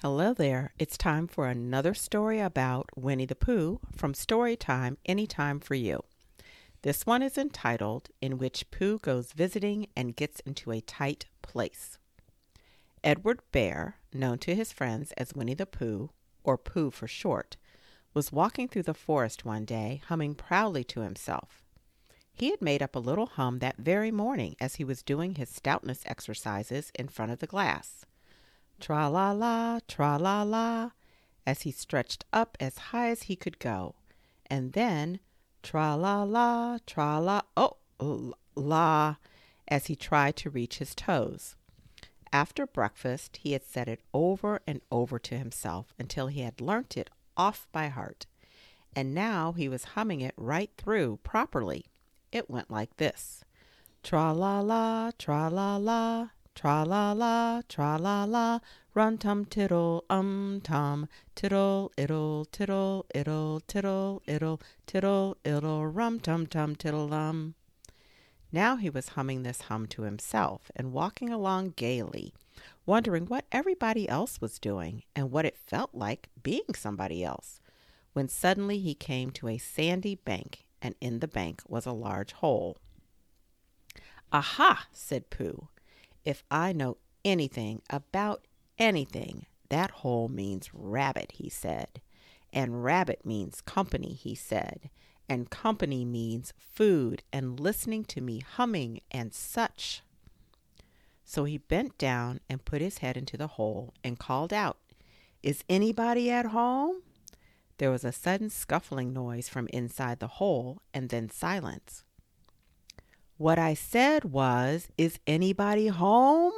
Hello there. It's time for another story about Winnie the Pooh from Storytime Anytime for You. This one is entitled In Which Pooh Goes Visiting and Gets into a Tight Place. Edward Bear, known to his friends as Winnie the Pooh, or Pooh for short, was walking through the forest one day, humming proudly to himself. He had made up a little hum that very morning as he was doing his stoutness exercises in front of the glass. Tra la la, tra la la, as he stretched up as high as he could go. And then tra la la, tra la, oh, la, as he tried to reach his toes. After breakfast, he had said it over and over to himself until he had learnt it off by heart. And now he was humming it right through properly. It went like this Tra la la, tra la la, Tra la la, tra la la, run tum tiddle um tum, tiddle iddle tiddle iddle tiddle iddle tiddle iddle rum tum tum tiddle um. Now he was humming this hum to himself and walking along gaily, wondering what everybody else was doing and what it felt like being somebody else, when suddenly he came to a sandy bank, and in the bank was a large hole. Aha, said Pooh. If I know anything about anything, that hole means rabbit, he said. And rabbit means company, he said. And company means food and listening to me humming and such. So he bent down and put his head into the hole and called out, Is anybody at home? There was a sudden scuffling noise from inside the hole and then silence. What I said was, Is anybody home?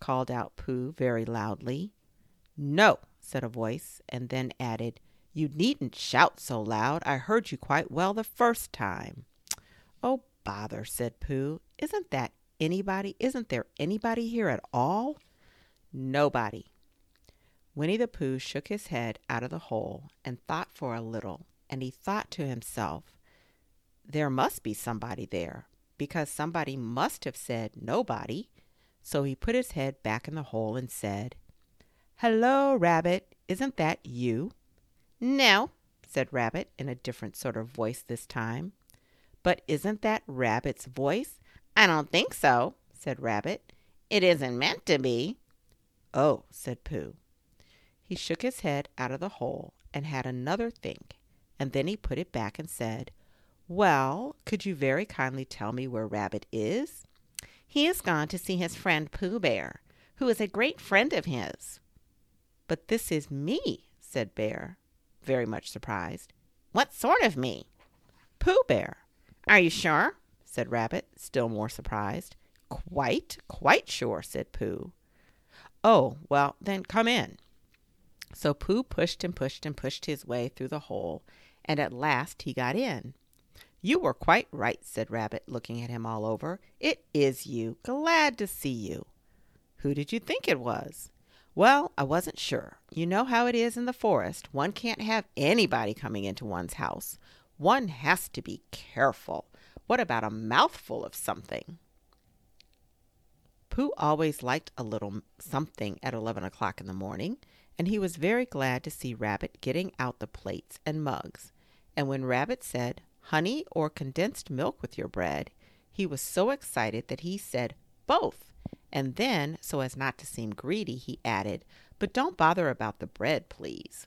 called out Pooh very loudly. No, said a voice, and then added, You needn't shout so loud. I heard you quite well the first time. Oh, bother, said Pooh. Isn't that anybody? Isn't there anybody here at all? Nobody. Winnie the Pooh shook his head out of the hole and thought for a little, and he thought to himself, There must be somebody there, because somebody must have said nobody. So he put his head back in the hole and said, Hello, Rabbit. Isn't that you? No, said Rabbit in a different sort of voice this time. But isn't that Rabbit's voice? I don't think so, said Rabbit. It isn't meant to be. Oh, said Pooh. He shook his head out of the hole and had another think, and then he put it back and said, well, could you very kindly tell me where Rabbit is? He has gone to see his friend Pooh Bear, who is a great friend of his. But this is me, said Bear, very much surprised. What sort of me? Pooh Bear. Are you sure? said Rabbit, still more surprised. Quite, quite sure, said Pooh. Oh, well, then come in. So Pooh pushed and pushed and pushed his way through the hole, and at last he got in. You were quite right, said Rabbit, looking at him all over. It is you. Glad to see you. Who did you think it was? Well, I wasn't sure. You know how it is in the forest. One can't have anybody coming into one's house. One has to be careful. What about a mouthful of something? Pooh always liked a little something at eleven o'clock in the morning, and he was very glad to see Rabbit getting out the plates and mugs. And when Rabbit said, honey or condensed milk with your bread, he was so excited that he said both. And then, so as not to seem greedy, he added, But don't bother about the bread, please.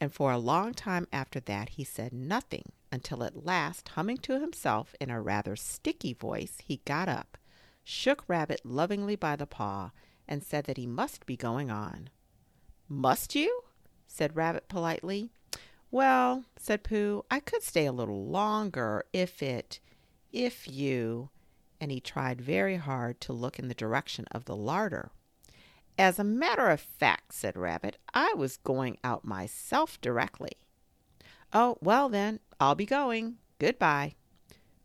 And for a long time after that, he said nothing until at last, humming to himself in a rather sticky voice, he got up, shook Rabbit lovingly by the paw, and said that he must be going on. Must you? said Rabbit politely. Well, said Pooh, I could stay a little longer if it, if you, and he tried very hard to look in the direction of the larder. As a matter of fact, said Rabbit, I was going out myself directly. Oh, well then, I'll be going. Goodbye.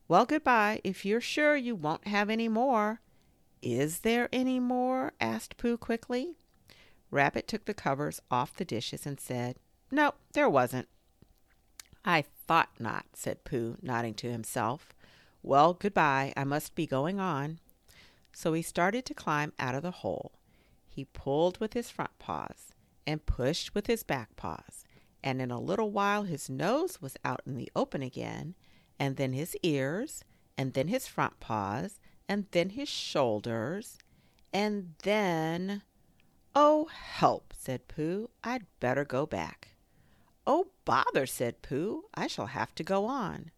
Well, goodbye, if you're sure you won't have any more. Is there any more? asked Pooh quickly. Rabbit took the covers off the dishes and said, No, there wasn't. I thought not, said Pooh, nodding to himself. Well, goodbye. I must be going on. So he started to climb out of the hole. He pulled with his front paws, and pushed with his back paws, and in a little while his nose was out in the open again, and then his ears, and then his front paws, and then his shoulders, and then. Oh, help, said Pooh. I'd better go back. Oh, bother, said Pooh. I shall have to go on.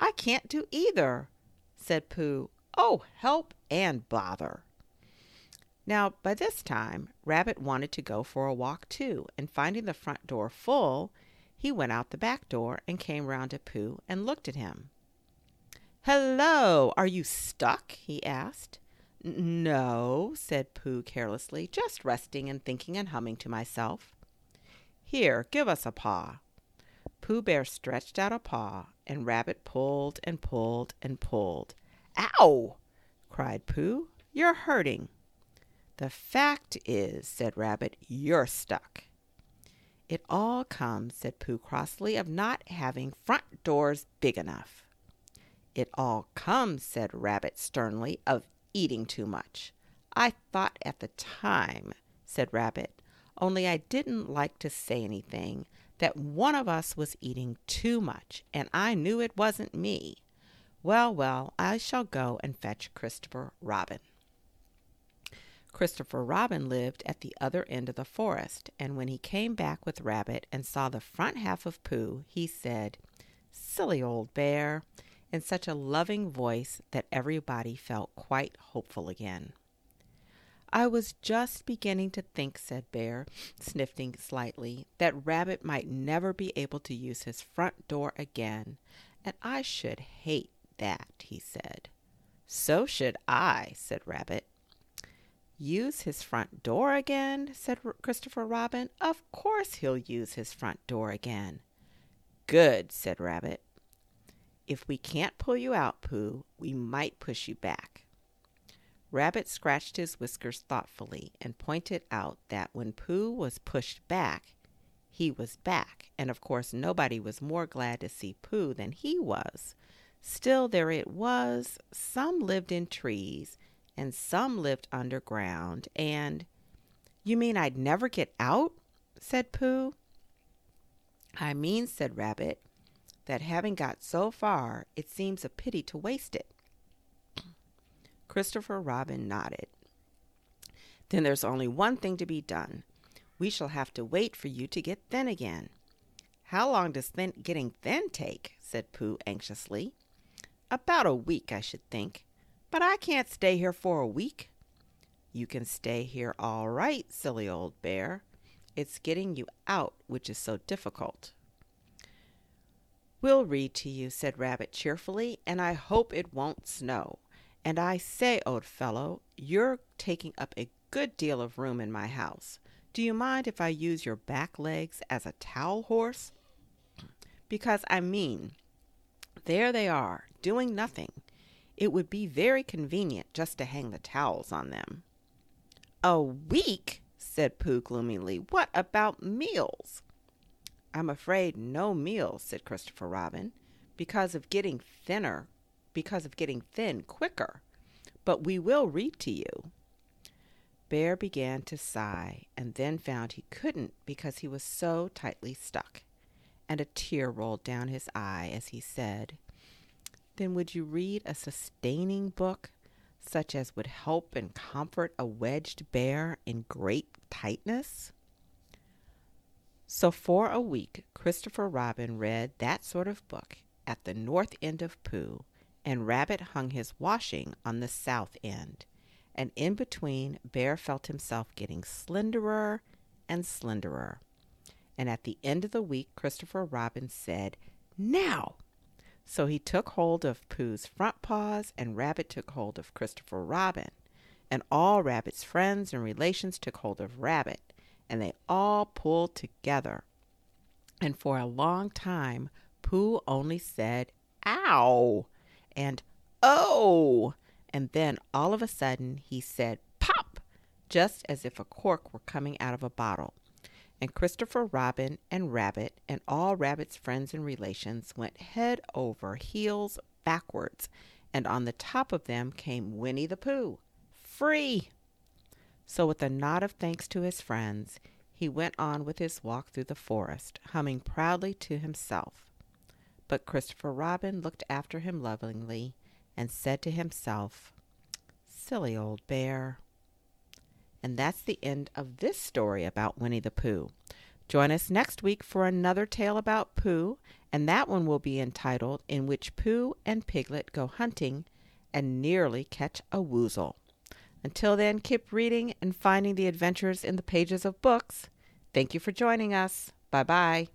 I can't do either, said Pooh. Oh, help and bother. Now, by this time, Rabbit wanted to go for a walk too, and finding the front door full, he went out the back door and came round to Pooh and looked at him. Hello, are you stuck? he asked. No, said Pooh carelessly, just resting and thinking and humming to myself. Here, give us a paw. Pooh Bear stretched out a paw, and Rabbit pulled and pulled and pulled. Ow! cried Pooh. You're hurting. The fact is, said Rabbit, you're stuck. It all comes, said Pooh crossly, of not having front doors big enough. It all comes, said Rabbit sternly, of eating too much. I thought at the time, said Rabbit, only I didn't like to say anything, that one of us was eating too much, and I knew it wasn't me. Well, well, I shall go and fetch Christopher Robin. Christopher Robin lived at the other end of the forest, and when he came back with Rabbit and saw the front half of Pooh, he said, Silly old bear, in such a loving voice that everybody felt quite hopeful again. I was just beginning to think, said Bear, sniffing slightly, that Rabbit might never be able to use his front door again, and I should hate that, he said. So should I, said Rabbit. Use his front door again? said Christopher Robin. Of course he'll use his front door again. Good, said Rabbit. If we can't pull you out, Pooh, we might push you back. Rabbit scratched his whiskers thoughtfully and pointed out that when Pooh was pushed back, he was back, and of course nobody was more glad to see Pooh than he was. Still, there it was. Some lived in trees, and some lived underground, and You mean I'd never get out? said Pooh. I mean, said Rabbit, that having got so far, it seems a pity to waste it. Christopher Robin nodded. Then there's only one thing to be done. We shall have to wait for you to get thin again. How long does thin getting thin take? said Pooh anxiously. About a week, I should think. But I can't stay here for a week. You can stay here all right, silly old bear. It's getting you out which is so difficult. We'll read to you, said Rabbit cheerfully, and I hope it won't snow. And I say, old fellow, you're taking up a good deal of room in my house. Do you mind if I use your back legs as a towel horse? Because I mean, there they are, doing nothing. It would be very convenient just to hang the towels on them. A week? said Pooh gloomily. What about meals? I'm afraid no meals, said Christopher Robin, because of getting thinner, because of getting thin quicker. But we will read to you. Bear began to sigh and then found he couldn't because he was so tightly stuck, and a tear rolled down his eye as he said, then would you read a sustaining book such as would help and comfort a wedged bear in great tightness? So for a week, Christopher Robin read that sort of book at the north end of Pooh, and Rabbit hung his washing on the south end. And in between, Bear felt himself getting slenderer and slenderer. And at the end of the week, Christopher Robin said, Now, so he took hold of Pooh's front paws, and Rabbit took hold of Christopher Robin. And all Rabbit's friends and relations took hold of Rabbit, and they all pulled together. And for a long time, Pooh only said, Ow! And Oh! And then all of a sudden he said, Pop! just as if a cork were coming out of a bottle and Christopher Robin and Rabbit and all Rabbit's friends and relations went head over heels backwards, and on the top of them came Winnie the Pooh. Free! So, with a nod of thanks to his friends, he went on with his walk through the forest, humming proudly to himself. But Christopher Robin looked after him lovingly and said to himself, Silly old bear. And that's the end of this story about Winnie the Pooh. Join us next week for another tale about Pooh, and that one will be entitled In Which Pooh and Piglet Go Hunting and Nearly Catch a Woozle. Until then, keep reading and finding the adventures in the pages of books. Thank you for joining us. Bye bye.